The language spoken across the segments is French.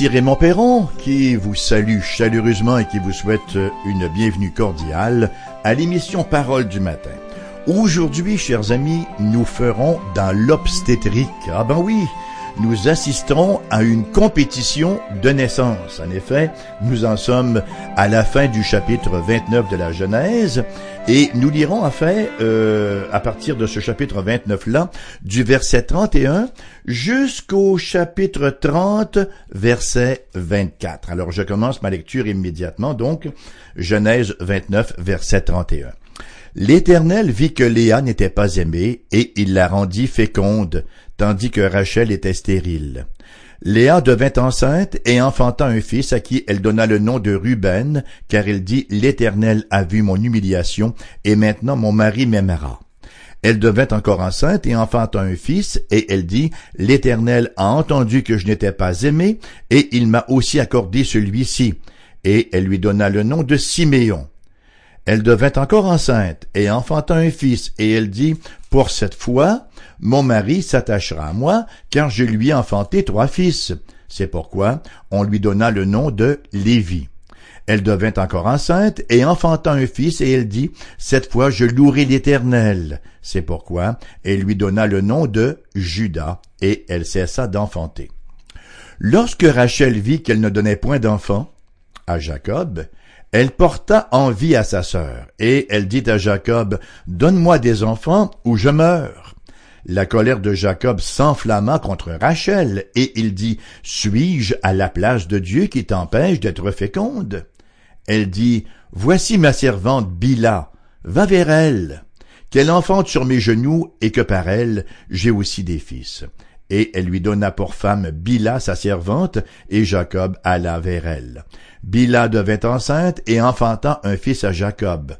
Ici Raymond Perron qui vous salue chaleureusement et qui vous souhaite une bienvenue cordiale à l'émission Parole du matin. Aujourd'hui, chers amis, nous ferons dans l'obstétrique. Ah ben oui, nous assisterons à une compétition de naissance. En effet, nous en sommes à la fin du chapitre 29 de la Genèse et nous lirons en fait euh, à partir de ce chapitre 29-là du verset 31 jusqu'au chapitre 30 verset 24. Alors je commence ma lecture immédiatement donc Genèse 29 verset 31. L'Éternel vit que Léa n'était pas aimée, et il la rendit féconde, tandis que Rachel était stérile. Léa devint enceinte et enfanta un fils à qui elle donna le nom de Ruben, car elle dit L'Éternel a vu mon humiliation, et maintenant mon mari m'aimera. Elle devint encore enceinte et enfanta un fils, et elle dit, L'Éternel a entendu que je n'étais pas aimée, et il m'a aussi accordé celui-ci. Et elle lui donna le nom de Siméon. Elle devint encore enceinte et enfanta un fils, et elle dit, Pour cette fois, mon mari s'attachera à moi, car je lui ai enfanté trois fils. C'est pourquoi on lui donna le nom de Lévi. Elle devint encore enceinte et enfanta un fils, et elle dit, Cette fois je louerai l'Éternel. C'est pourquoi elle lui donna le nom de Judas, et elle cessa d'enfanter. Lorsque Rachel vit qu'elle ne donnait point d'enfant à Jacob, elle porta envie à sa sœur, et elle dit à Jacob, Donne-moi des enfants ou je meurs. La colère de Jacob s'enflamma contre Rachel, et il dit, Suis-je à la place de Dieu qui t'empêche d'être féconde? Elle dit, Voici ma servante Bila, va vers elle, qu'elle enfante sur mes genoux, et que par elle j'ai aussi des fils. Et elle lui donna pour femme Bila sa servante, et Jacob alla vers elle. Bila devint enceinte et enfanta un fils à Jacob.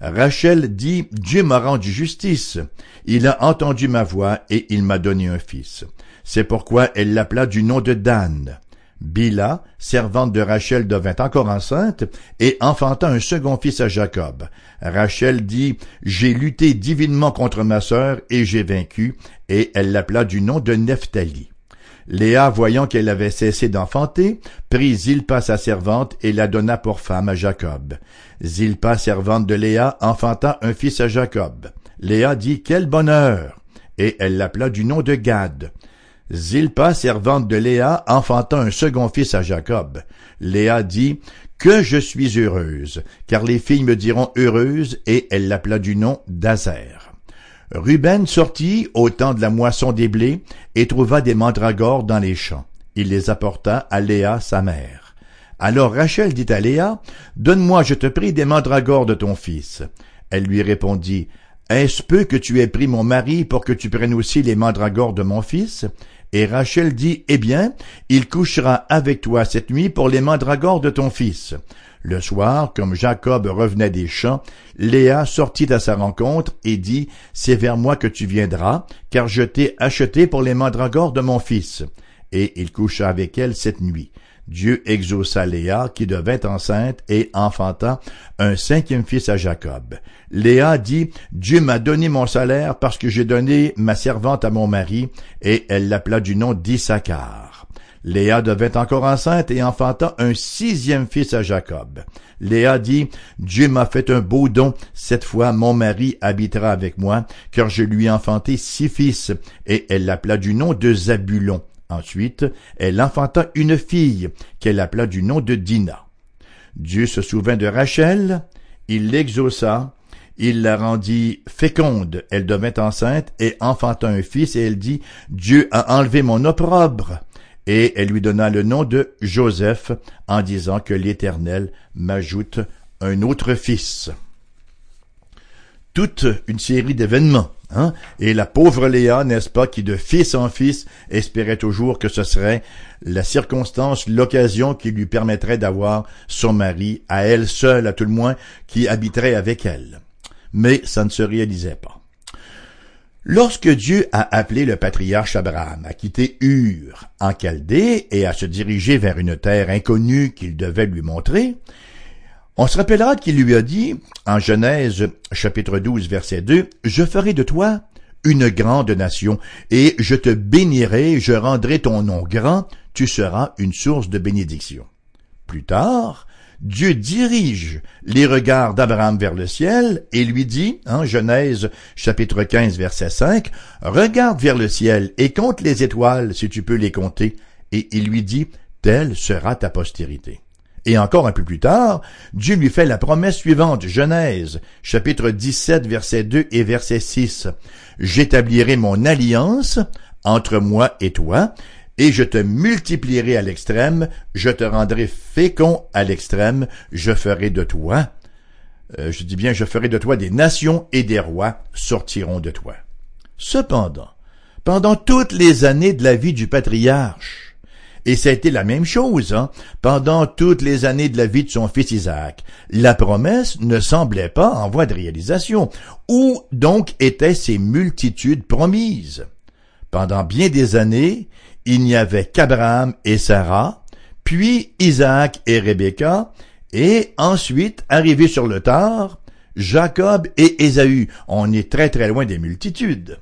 Rachel dit, Dieu m'a rendu justice. Il a entendu ma voix et il m'a donné un fils. C'est pourquoi elle l'appela du nom de Dan. Bila, servante de Rachel, devint encore enceinte et enfanta un second fils à Jacob. Rachel dit, J'ai lutté divinement contre ma sœur et j'ai vaincu, et elle l'appela du nom de Nephtali. Léa, voyant qu'elle avait cessé d'enfanter, prit Zilpa sa servante et la donna pour femme à Jacob. Zilpa, servante de Léa, enfanta un fils à Jacob. Léa dit Quel bonheur! Et elle l'appela du nom de Gad. Zilpa, servante de Léa, enfanta un second fils à Jacob. Léa dit Que je suis heureuse, car les filles me diront heureuse, et elle l'appela du nom d'Azer. Ruben sortit au temps de la moisson des blés et trouva des mandragores dans les champs. Il les apporta à Léa, sa mère. Alors Rachel dit à Léa, Donne-moi, je te prie, des mandragores de ton fils. Elle lui répondit, Est-ce peu que tu aies pris mon mari pour que tu prennes aussi les mandragores de mon fils? Et Rachel dit, Eh bien, il couchera avec toi cette nuit pour les mandragores de ton fils. Le soir, comme Jacob revenait des champs, Léa sortit à sa rencontre et dit, C'est vers moi que tu viendras, car je t'ai acheté pour les mandragores de mon fils. Et il coucha avec elle cette nuit. Dieu exauça Léa, qui devint enceinte, et enfanta un cinquième fils à Jacob. Léa dit, Dieu m'a donné mon salaire parce que j'ai donné ma servante à mon mari, et elle l'appela du nom d'Issachar. Léa devint encore enceinte et enfanta un sixième fils à Jacob. Léa dit, Dieu m'a fait un beau don, cette fois mon mari habitera avec moi, car je lui ai enfanté six fils, et elle l'appela du nom de Zabulon. Ensuite, elle enfanta une fille, qu'elle appela du nom de Dina. Dieu se souvint de Rachel, il l'exauça, il la rendit féconde, elle devint enceinte et enfanta un fils, et elle dit, Dieu a enlevé mon opprobre et elle lui donna le nom de Joseph en disant que l'Éternel m'ajoute un autre fils. Toute une série d'événements. Hein? Et la pauvre Léa, n'est-ce pas, qui de fils en fils espérait toujours que ce serait la circonstance, l'occasion qui lui permettrait d'avoir son mari, à elle seule à tout le moins, qui habiterait avec elle. Mais ça ne se réalisait pas. Lorsque Dieu a appelé le patriarche Abraham à quitter Ur en Chaldée et à se diriger vers une terre inconnue qu'il devait lui montrer, on se rappellera qu'il lui a dit, en Genèse chapitre 12 verset 2, Je ferai de toi une grande nation, et je te bénirai, je rendrai ton nom grand, tu seras une source de bénédiction. Plus tard, Dieu dirige les regards d'Abraham vers le ciel et lui dit, en Genèse chapitre 15 verset 5, Regarde vers le ciel et compte les étoiles si tu peux les compter. Et il lui dit, Telle sera ta postérité. Et encore un peu plus tard, Dieu lui fait la promesse suivante, Genèse, chapitre 17, verset 2 et verset 6. J'établirai mon alliance entre moi et toi, et je te multiplierai à l'extrême, je te rendrai fécond à l'extrême, je ferai de toi, euh, je dis bien, je ferai de toi des nations et des rois sortiront de toi. Cependant, pendant toutes les années de la vie du patriarche, et ça la même chose, hein, pendant toutes les années de la vie de son fils Isaac, la promesse ne semblait pas en voie de réalisation. Où donc étaient ces multitudes promises? Pendant bien des années, il n'y avait qu'Abraham et Sarah, puis Isaac et Rebecca, et ensuite, arrivé sur le tard, Jacob et Ésaü. On est très très loin des multitudes.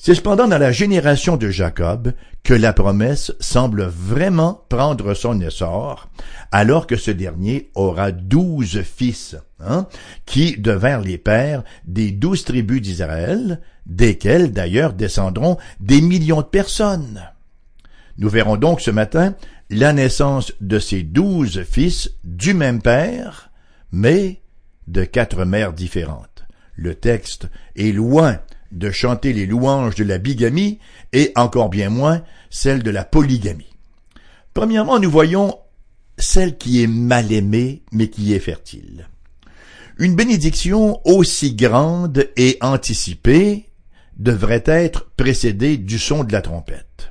C'est cependant dans la génération de Jacob que la promesse semble vraiment prendre son essor, alors que ce dernier aura douze fils, hein, qui devinrent les pères des douze tribus d'Israël, desquels d'ailleurs descendront des millions de personnes. Nous verrons donc ce matin la naissance de ces douze fils du même père, mais de quatre mères différentes. Le texte est loin de chanter les louanges de la bigamie et encore bien moins celle de la polygamie. Premièrement, nous voyons celle qui est mal aimée mais qui est fertile. Une bénédiction aussi grande et anticipée devrait être précédée du son de la trompette.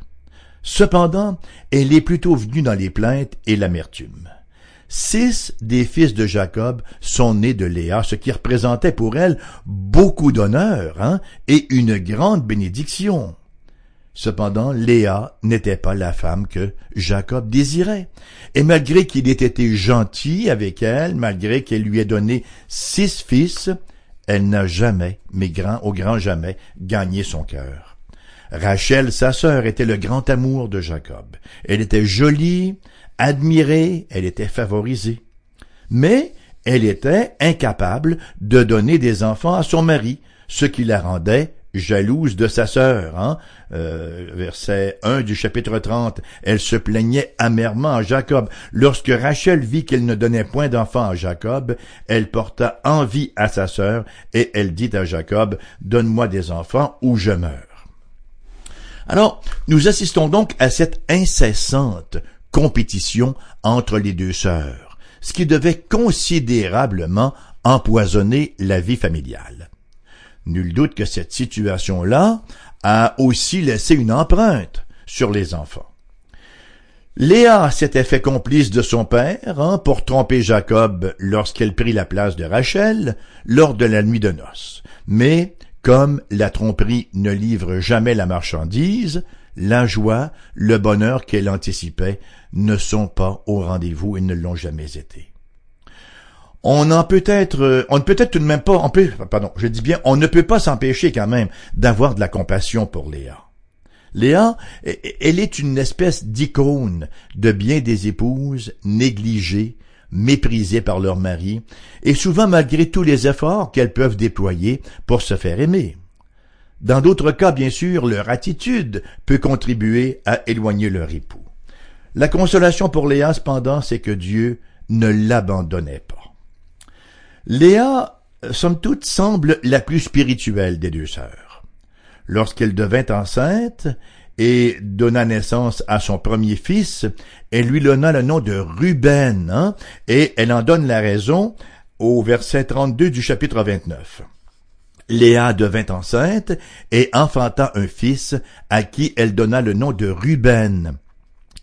Cependant, elle est plutôt venue dans les plaintes et l'amertume. Six des fils de Jacob sont nés de Léa, ce qui représentait pour elle beaucoup d'honneur hein, et une grande bénédiction. Cependant, Léa n'était pas la femme que Jacob désirait. Et malgré qu'il ait été gentil avec elle, malgré qu'elle lui ait donné six fils, elle n'a jamais, mais grand, au grand jamais, gagné son cœur. Rachel, sa sœur, était le grand amour de Jacob. Elle était jolie, admirée, elle était favorisée. Mais elle était incapable de donner des enfants à son mari, ce qui la rendait jalouse de sa sœur. Hein? Euh, verset 1 du chapitre 30. Elle se plaignait amèrement à Jacob. Lorsque Rachel vit qu'elle ne donnait point d'enfants à Jacob, elle porta envie à sa sœur et elle dit à Jacob, Donne-moi des enfants ou je meurs. Alors, nous assistons donc à cette incessante compétition entre les deux sœurs, ce qui devait considérablement empoisonner la vie familiale. Nul doute que cette situation-là a aussi laissé une empreinte sur les enfants. Léa s'était fait complice de son père hein, pour tromper Jacob lorsqu'elle prit la place de Rachel lors de la nuit de noces. Mais comme la tromperie ne livre jamais la marchandise, la joie, le bonheur qu'elle anticipait ne sont pas au rendez-vous et ne l'ont jamais été. On en peut être, on ne peut être tout de même pas, on peut, pardon, je dis bien, on ne peut pas s'empêcher quand même d'avoir de la compassion pour Léa. Léa, elle est une espèce d'icône de bien des épouses négligées, méprisées par leur mari, et souvent malgré tous les efforts qu'elles peuvent déployer pour se faire aimer. Dans d'autres cas, bien sûr, leur attitude peut contribuer à éloigner leur époux. La consolation pour Léa, cependant, c'est que Dieu ne l'abandonnait pas. Léa, somme toute, semble la plus spirituelle des deux sœurs. Lorsqu'elle devint enceinte, et donna naissance à son premier fils, elle lui donna le nom de Ruben, hein, et elle en donne la raison au verset 32 du chapitre 29. Léa devint enceinte et enfanta un fils à qui elle donna le nom de Ruben,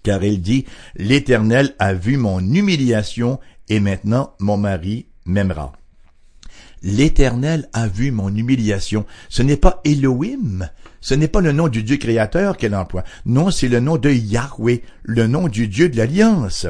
car elle dit, L'Éternel a vu mon humiliation et maintenant mon mari m'aimera. L'Éternel a vu mon humiliation. Ce n'est pas Elohim, ce n'est pas le nom du Dieu créateur qu'elle emploie. Non, c'est le nom de Yahweh, le nom du Dieu de l'Alliance.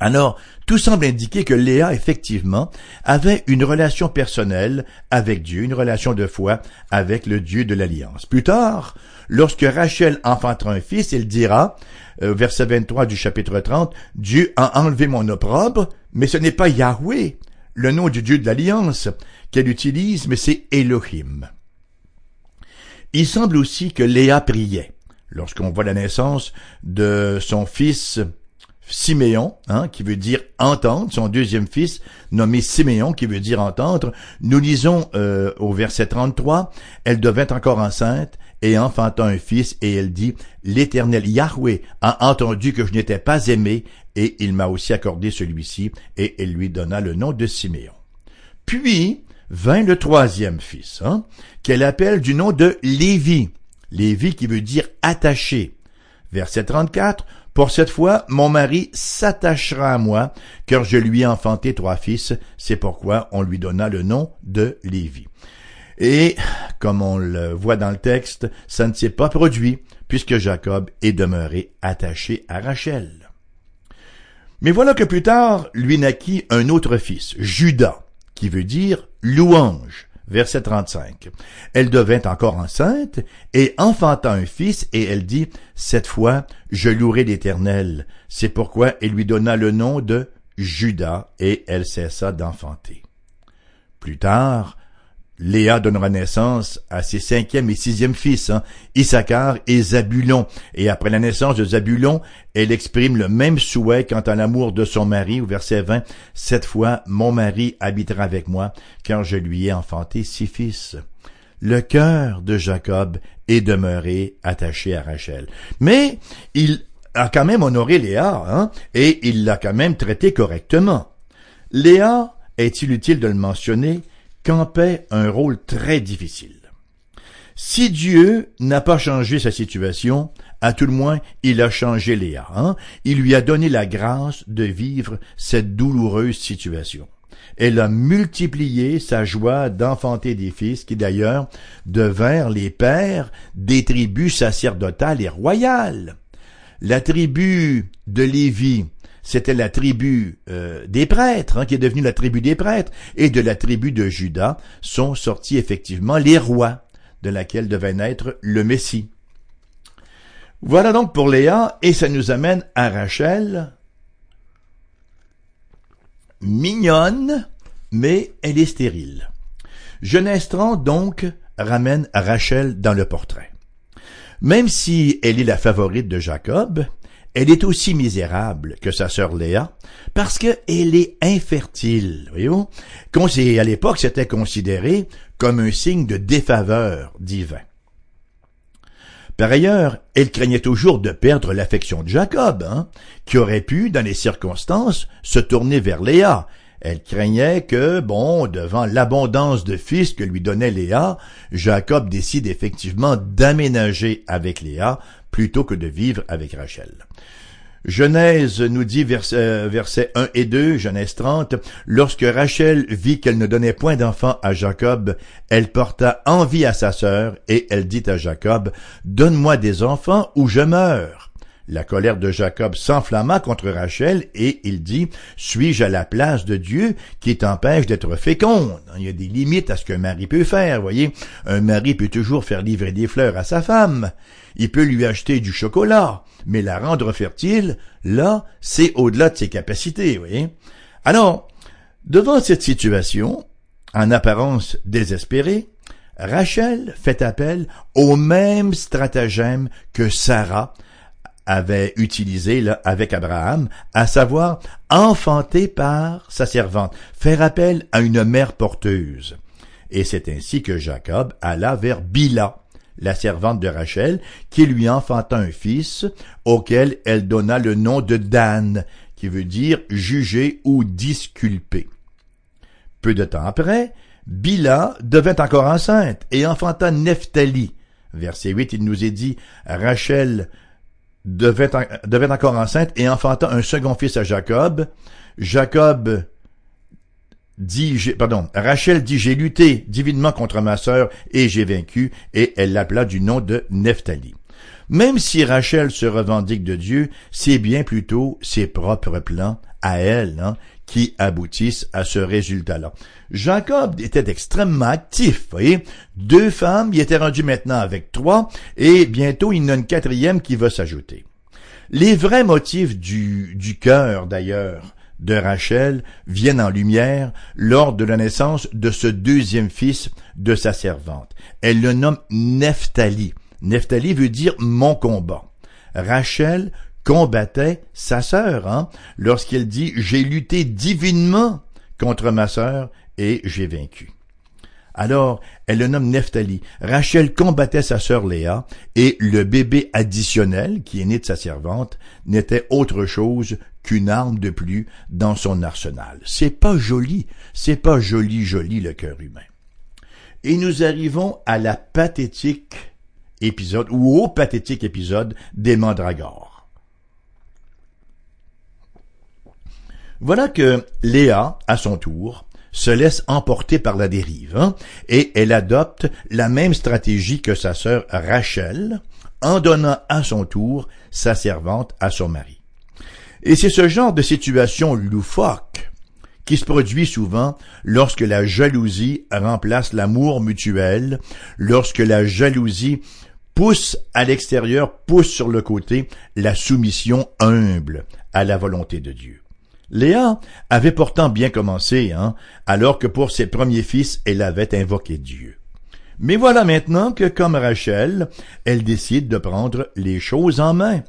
Alors, tout semble indiquer que Léa, effectivement, avait une relation personnelle avec Dieu, une relation de foi avec le Dieu de l'Alliance. Plus tard, lorsque Rachel enfantera un fils, il dira, euh, verset 23 du chapitre 30, Dieu a enlevé mon opprobre, mais ce n'est pas Yahweh, le nom du Dieu de l'Alliance, qu'elle utilise, mais c'est Elohim. Il semble aussi que Léa priait. Lorsqu'on voit la naissance de son fils Siméon, hein, qui veut dire entendre, son deuxième fils, nommé Siméon, qui veut dire entendre, nous lisons euh, au verset 33, elle devint encore enceinte et enfanta un fils, et elle dit, l'Éternel Yahweh a entendu que je n'étais pas aimé, et il m'a aussi accordé celui-ci, et elle lui donna le nom de Siméon. Puis vint le troisième fils, hein, qu'elle appelle du nom de Lévi, Lévi qui veut dire attaché. Verset 34, pour cette fois, mon mari s'attachera à moi, car je lui ai enfanté trois fils, c'est pourquoi on lui donna le nom de Lévi. Et, comme on le voit dans le texte, ça ne s'est pas produit, puisque Jacob est demeuré attaché à Rachel. Mais voilà que plus tard, lui naquit un autre fils, Judas, qui veut dire louange verset 35. Elle devint encore enceinte et enfanta un fils et elle dit, cette fois, je louerai l'Éternel. C'est pourquoi elle lui donna le nom de Judas et elle cessa d'enfanter. Plus tard, Léa donnera naissance à ses cinquième et sixième fils, hein, Issachar et Zabulon. Et après la naissance de Zabulon, elle exprime le même souhait quant à l'amour de son mari, au verset 20. Cette fois, mon mari habitera avec moi, car je lui ai enfanté six fils. Le cœur de Jacob est demeuré attaché à Rachel. Mais il a quand même honoré Léa, hein, et il l'a quand même traité correctement. Léa, est-il utile de le mentionner, campait un rôle très difficile. Si Dieu n'a pas changé sa situation, à tout le moins, il a changé Léa. Hein? Il lui a donné la grâce de vivre cette douloureuse situation. Elle a multiplié sa joie d'enfanter des fils qui d'ailleurs devinrent les pères des tribus sacerdotales et royales. La tribu de Lévi c'était la tribu euh, des prêtres, hein, qui est devenue la tribu des prêtres, et de la tribu de Judas sont sortis effectivement les rois, de laquelle devait naître le Messie. Voilà donc pour Léa, et ça nous amène à Rachel, mignonne, mais elle est stérile. Genèse 30, donc, ramène Rachel dans le portrait. Même si elle est la favorite de Jacob, elle est aussi misérable que sa sœur Léa parce qu'elle est infertile. Voyez-vous? À l'époque, c'était considéré comme un signe de défaveur divin. Par ailleurs, elle craignait toujours de perdre l'affection de Jacob, hein, qui aurait pu, dans les circonstances, se tourner vers Léa. Elle craignait que, bon, devant l'abondance de fils que lui donnait Léa, Jacob décide effectivement d'aménager avec Léa plutôt que de vivre avec Rachel. Genèse nous dit verset, versets 1 et 2, Genèse 30, lorsque Rachel vit qu'elle ne donnait point d'enfant à Jacob, elle porta envie à sa sœur et elle dit à Jacob, donne-moi des enfants ou je meurs. La colère de Jacob s'enflamma contre Rachel et il dit, suis-je à la place de Dieu qui t'empêche d'être féconde? Il y a des limites à ce qu'un mari peut faire, voyez. Un mari peut toujours faire livrer des fleurs à sa femme. Il peut lui acheter du chocolat, mais la rendre fertile, là, c'est au-delà de ses capacités, voyez. Alors, devant cette situation, en apparence désespérée, Rachel fait appel au même stratagème que Sarah avait utilisé avec Abraham, à savoir enfanter par sa servante, faire appel à une mère porteuse. Et c'est ainsi que Jacob alla vers Bila, la servante de Rachel, qui lui enfanta un fils, auquel elle donna le nom de Dan, qui veut dire juger ou disculper. Peu de temps après, Bila devint encore enceinte et enfanta Nephtali. Verset 8, il nous est dit, Rachel devait, encore enceinte et enfanta un second fils à Jacob. Jacob dit, pardon, Rachel dit, j'ai lutté divinement contre ma sœur et j'ai vaincu, et elle l'appela du nom de Nephtali. Même si Rachel se revendique de Dieu, c'est bien plutôt ses propres plans à elle hein, qui aboutissent à ce résultat-là. Jacob était extrêmement actif, voyez. Deux femmes, il était rendu maintenant avec trois, et bientôt il y en a une quatrième qui va s'ajouter. Les vrais motifs du, du cœur, d'ailleurs, de Rachel viennent en lumière lors de la naissance de ce deuxième fils de sa servante. Elle le nomme Nephtali. Nephtali veut dire mon combat. Rachel combattait sa sœur, hein, lorsqu'elle dit j'ai lutté divinement contre ma sœur et j'ai vaincu. Alors, elle le nomme Nephtali. Rachel combattait sa sœur Léa, et le bébé additionnel, qui est né de sa servante, n'était autre chose qu'une arme de plus dans son arsenal. C'est pas joli, c'est pas joli, joli le cœur humain. Et nous arrivons à la pathétique épisode, ou au pathétique épisode des mandragores. Voilà que Léa, à son tour, se laisse emporter par la dérive, hein, et elle adopte la même stratégie que sa sœur Rachel, en donnant à son tour sa servante à son mari. Et c'est ce genre de situation loufoque qui se produit souvent lorsque la jalousie remplace l'amour mutuel, lorsque la jalousie pousse à l'extérieur, pousse sur le côté la soumission humble à la volonté de Dieu. Léa avait pourtant bien commencé, hein, alors que pour ses premiers fils, elle avait invoqué Dieu. Mais voilà maintenant que, comme Rachel, elle décide de prendre les choses en main.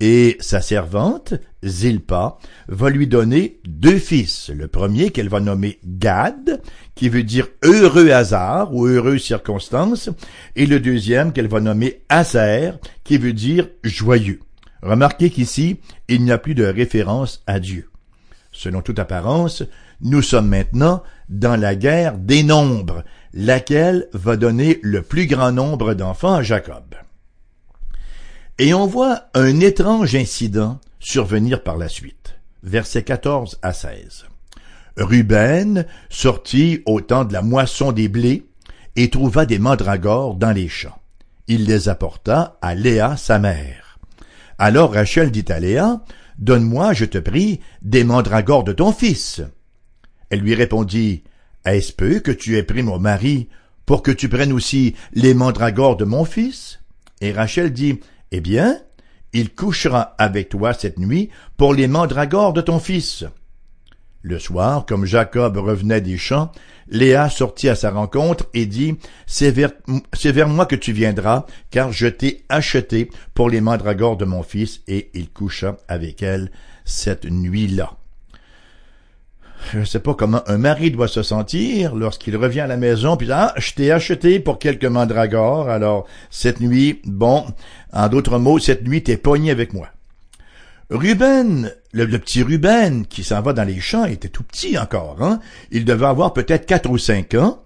Et sa servante, Zilpa, va lui donner deux fils. Le premier qu'elle va nommer Gad, qui veut dire heureux hasard ou heureuse circonstance, et le deuxième qu'elle va nommer Aser, qui veut dire joyeux. Remarquez qu'ici, il n'y a plus de référence à Dieu. Selon toute apparence, nous sommes maintenant dans la guerre des nombres, laquelle va donner le plus grand nombre d'enfants à Jacob. Et on voit un étrange incident survenir par la suite. Versets 14 à 16. Ruben sortit au temps de la moisson des blés et trouva des mandragores dans les champs. Il les apporta à Léa sa mère. Alors Rachel dit à Léa, Donne-moi, je te prie, des mandragores de ton fils. Elle lui répondit, Est-ce peu que tu aies pris mon mari pour que tu prennes aussi les mandragores de mon fils? Et Rachel dit, Eh bien, il couchera avec toi cette nuit pour les mandragores de ton fils. Le soir, comme Jacob revenait des champs, Léa sortit à sa rencontre et dit, C'est vers, moi que tu viendras, car je t'ai acheté pour les mandragores de mon fils, et il coucha avec elle cette nuit-là. Je ne sais pas comment un mari doit se sentir lorsqu'il revient à la maison, puis ah, je t'ai acheté pour quelques mandragores, alors cette nuit, bon, en d'autres mots, cette nuit t'es pogné avec moi. Ruben, le, petit Ruben qui s'en va dans les champs, était tout petit encore. Hein? Il devait avoir peut-être quatre ou cinq ans.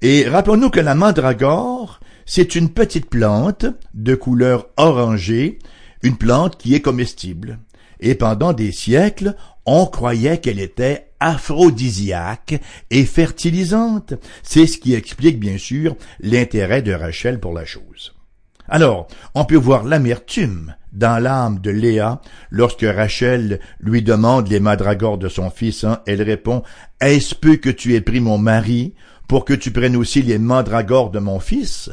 Et rappelons-nous que la mandragore, c'est une petite plante de couleur orangée, une plante qui est comestible. Et pendant des siècles, on croyait qu'elle était aphrodisiaque et fertilisante. C'est ce qui explique bien sûr l'intérêt de Rachel pour la chose. Alors, on peut voir l'amertume dans l'âme de Léa lorsque Rachel lui demande les madragores de son fils. Hein, elle répond Est-ce peu que tu aies pris mon mari pour que tu prennes aussi les mandragores de mon fils?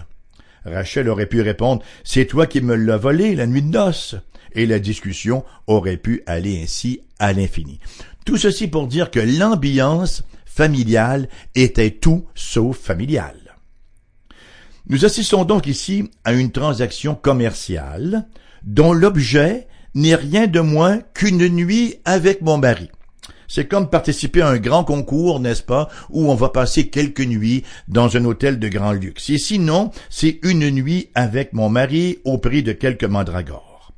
Rachel aurait pu répondre C'est toi qui me l'as volé la nuit de noces. Et la discussion aurait pu aller ainsi à l'infini. Tout ceci pour dire que l'ambiance familiale était tout sauf familiale. Nous assistons donc ici à une transaction commerciale dont l'objet n'est rien de moins qu'une nuit avec mon mari. C'est comme participer à un grand concours, n'est-ce pas, où on va passer quelques nuits dans un hôtel de grand luxe. Et sinon, c'est une nuit avec mon mari au prix de quelques mandragores.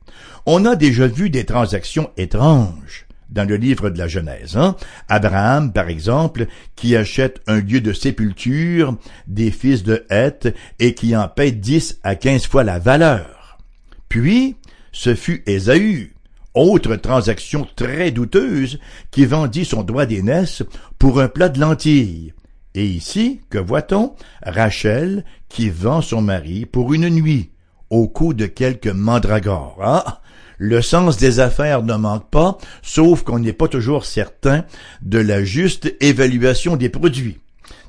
On a déjà vu des transactions étranges dans le livre de la Genèse. Hein? Abraham, par exemple, qui achète un lieu de sépulture des fils de Heth et qui en paie dix à quinze fois la valeur. Puis, ce fut Ésaü, autre transaction très douteuse, qui vendit son droit d'aînesse pour un plat de lentilles. Et ici, que voit-on? Rachel qui vend son mari pour une nuit, au cou de quelques mandragores. Ah, le sens des affaires ne manque pas, sauf qu'on n'est pas toujours certain de la juste évaluation des produits.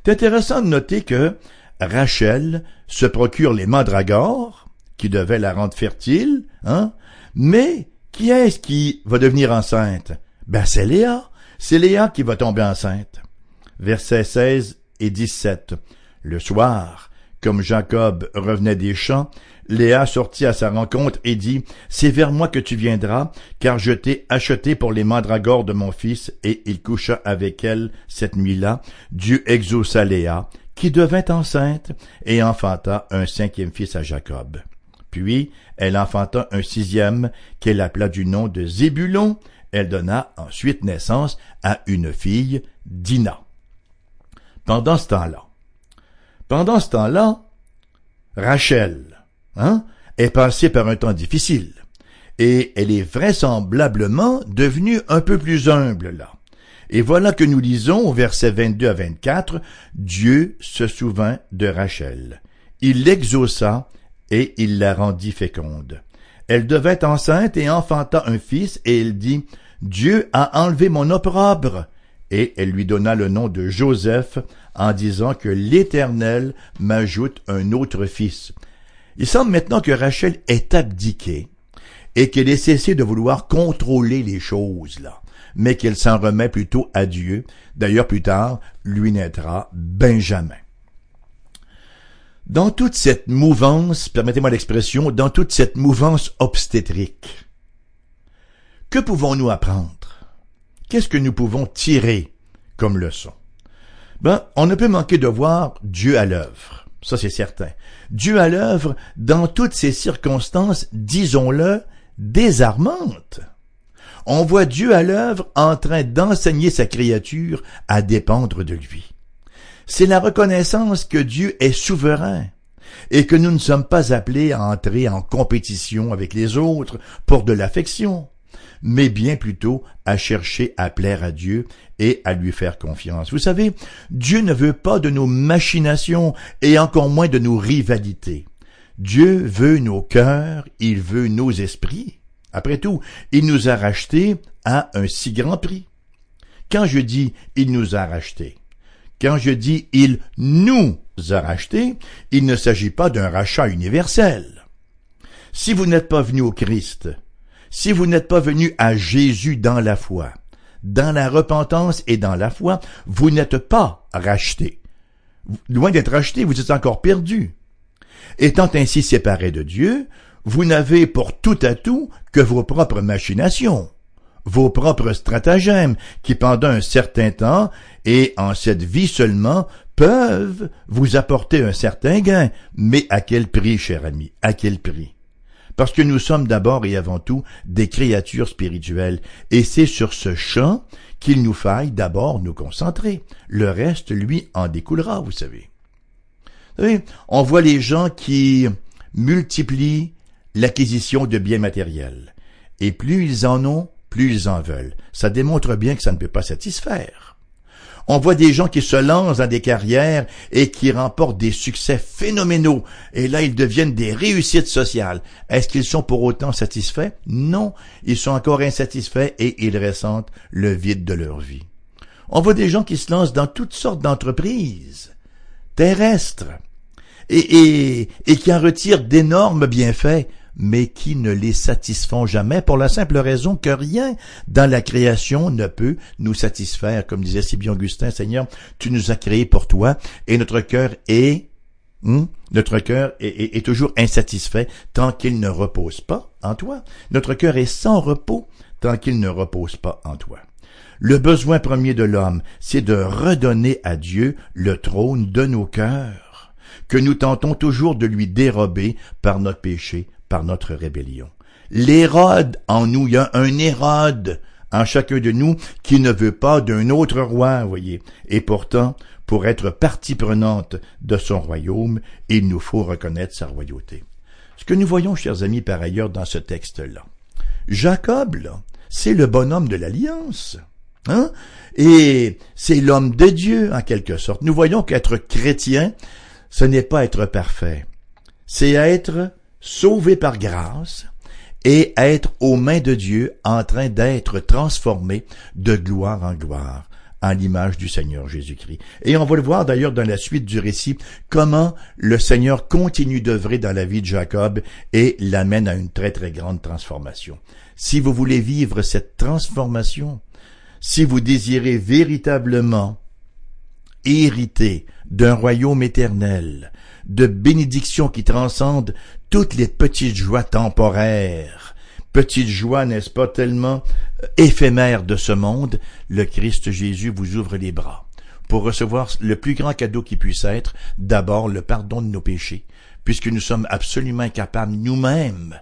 C'est intéressant de noter que Rachel se procure les mandragores, qui devaient la rendre fertile, hein, mais qui est-ce qui va devenir enceinte? Ben, c'est Léa. C'est Léa qui va tomber enceinte. Versets 16 et 17. Le soir, comme Jacob revenait des champs, Léa sortit à sa rencontre et dit, C'est vers moi que tu viendras, car je t'ai acheté pour les mandragores de mon fils, et il coucha avec elle cette nuit-là. Dieu exauça Léa, qui devint enceinte, et enfanta un cinquième fils à Jacob. Elle enfanta un sixième, qu'elle appela du nom de Zébulon. Elle donna ensuite naissance à une fille, Dina. Pendant ce temps-là, pendant ce temps-là, Rachel, hein, est passée par un temps difficile, et elle est vraisemblablement devenue un peu plus humble là. Et voilà que nous lisons au verset 22 à 24, Dieu se souvint de Rachel. Il l'exauça et il la rendit féconde. Elle devint enceinte et enfanta un fils, et elle dit, Dieu a enlevé mon opprobre. Et elle lui donna le nom de Joseph, en disant que l'Éternel m'ajoute un autre fils. Il semble maintenant que Rachel est abdiquée, et qu'elle ait cessé de vouloir contrôler les choses, là, mais qu'elle s'en remet plutôt à Dieu. D'ailleurs, plus tard, lui naîtra Benjamin. Dans toute cette mouvance, permettez-moi l'expression, dans toute cette mouvance obstétrique, que pouvons-nous apprendre? Qu'est-ce que nous pouvons tirer comme leçon? Ben, on ne peut manquer de voir Dieu à l'œuvre. Ça, c'est certain. Dieu à l'œuvre dans toutes ces circonstances, disons-le, désarmantes. On voit Dieu à l'œuvre en train d'enseigner sa créature à dépendre de lui c'est la reconnaissance que Dieu est souverain et que nous ne sommes pas appelés à entrer en compétition avec les autres pour de l'affection, mais bien plutôt à chercher à plaire à Dieu et à lui faire confiance. Vous savez, Dieu ne veut pas de nos machinations et encore moins de nos rivalités. Dieu veut nos cœurs, il veut nos esprits. Après tout, il nous a rachetés à un si grand prix. Quand je dis il nous a rachetés, quand je dis il nous a rachetés, il ne s'agit pas d'un rachat universel. Si vous n'êtes pas venu au Christ, si vous n'êtes pas venu à Jésus dans la foi, dans la repentance et dans la foi, vous n'êtes pas racheté. Loin d'être racheté, vous êtes encore perdu. Étant ainsi séparé de Dieu, vous n'avez pour tout à tout que vos propres machinations vos propres stratagèmes qui pendant un certain temps et en cette vie seulement peuvent vous apporter un certain gain. Mais à quel prix, cher ami, à quel prix? Parce que nous sommes d'abord et avant tout des créatures spirituelles, et c'est sur ce champ qu'il nous faille d'abord nous concentrer. Le reste, lui, en découlera, vous savez. Vous savez, on voit les gens qui multiplient l'acquisition de biens matériels. Et plus ils en ont, plus ils en veulent. Ça démontre bien que ça ne peut pas satisfaire. On voit des gens qui se lancent dans des carrières et qui remportent des succès phénoménaux, et là ils deviennent des réussites sociales. Est-ce qu'ils sont pour autant satisfaits? Non, ils sont encore insatisfaits et ils ressentent le vide de leur vie. On voit des gens qui se lancent dans toutes sortes d'entreprises terrestres et, et, et qui en retirent d'énormes bienfaits mais qui ne les satisfont jamais pour la simple raison que rien dans la création ne peut nous satisfaire. Comme disait si bien Augustin, Seigneur, tu nous as créés pour toi et notre cœur est hmm, notre cœur est, toujours insatisfait tant qu'il ne repose pas en toi. Notre cœur est sans repos tant qu'il ne repose pas en toi. Le besoin premier de l'homme, c'est de redonner à Dieu le trône de nos cœurs, que nous tentons toujours de lui dérober par notre péché, par notre rébellion. L'Hérode en nous, il y a un Hérode en chacun de nous qui ne veut pas d'un autre roi, voyez. Et pourtant, pour être partie prenante de son royaume, il nous faut reconnaître sa royauté. Ce que nous voyons, chers amis, par ailleurs, dans ce texte-là. Jacob, c'est le bonhomme de l'alliance. Hein? Et c'est l'homme de Dieu, en quelque sorte. Nous voyons qu'être chrétien, ce n'est pas être parfait. C'est être sauvé par grâce et être aux mains de Dieu en train d'être transformé de gloire en gloire à l'image du Seigneur Jésus-Christ. Et on va le voir d'ailleurs dans la suite du récit, comment le Seigneur continue d'œuvrer dans la vie de Jacob et l'amène à une très très grande transformation. Si vous voulez vivre cette transformation, si vous désirez véritablement hériter d'un royaume éternel, de bénédictions qui transcendent toutes les petites joies temporaires, petites joies, n'est-ce pas, tellement euh, éphémères de ce monde, le Christ Jésus vous ouvre les bras pour recevoir le plus grand cadeau qui puisse être, d'abord le pardon de nos péchés, puisque nous sommes absolument incapables nous-mêmes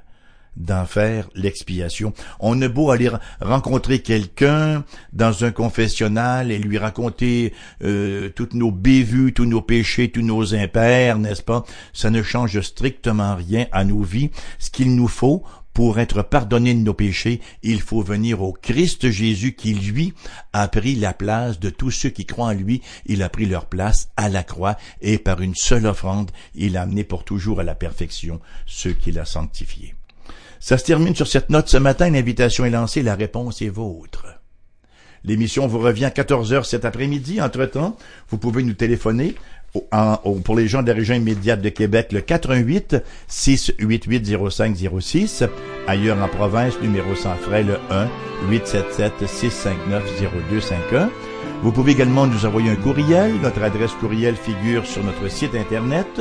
d'en faire l'expiation. On a beau aller rencontrer quelqu'un dans un confessionnal et lui raconter euh, toutes nos bévues, tous nos péchés, tous nos impairs, n'est-ce pas? Ça ne change strictement rien à nos vies. Ce qu'il nous faut pour être pardonné de nos péchés, il faut venir au Christ Jésus qui, lui, a pris la place de tous ceux qui croient en lui. Il a pris leur place à la croix et par une seule offrande, il a amené pour toujours à la perfection ceux qu'il a sanctifiés. Ça se termine sur cette note ce matin. L'invitation est lancée. La réponse est vôtre. L'émission vous revient à 14 heures cet après-midi. Entre-temps, vous pouvez nous téléphoner pour les gens de la région immédiate de Québec, le 88 688 0506. Ailleurs en province, numéro sans frais, le 1 877 659 0251. Vous pouvez également nous envoyer un courriel. Notre adresse courriel figure sur notre site Internet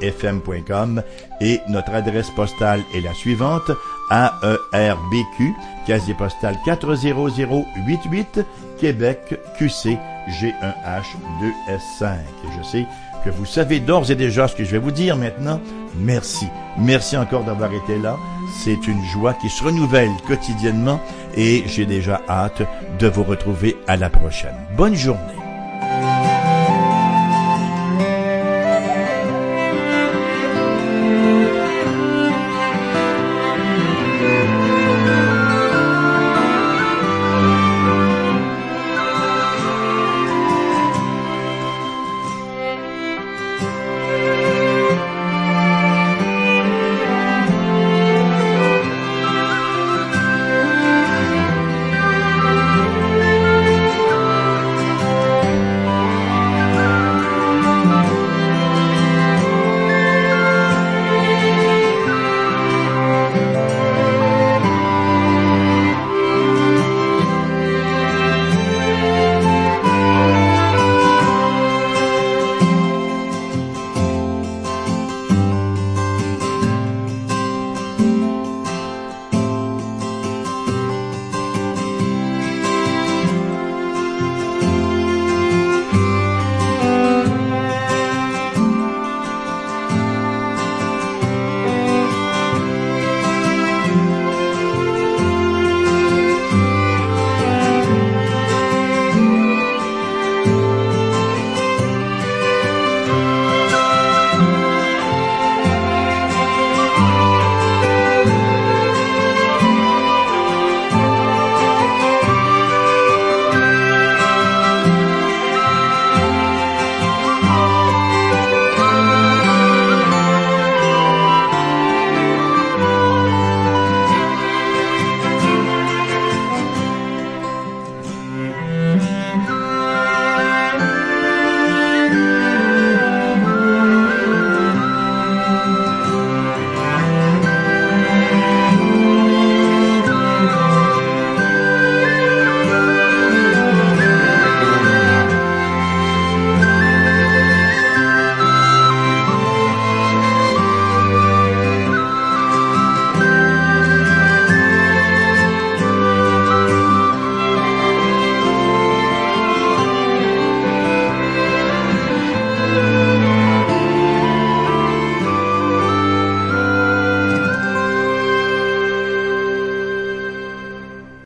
fm.com et notre adresse postale est la suivante AERBQ, casier postal 40088, Québec QC G1H2S5. Et je sais que vous savez d'ores et déjà ce que je vais vous dire maintenant. Merci. Merci encore d'avoir été là. C'est une joie qui se renouvelle quotidiennement et j'ai déjà hâte de vous retrouver à la prochaine. Bonne journée.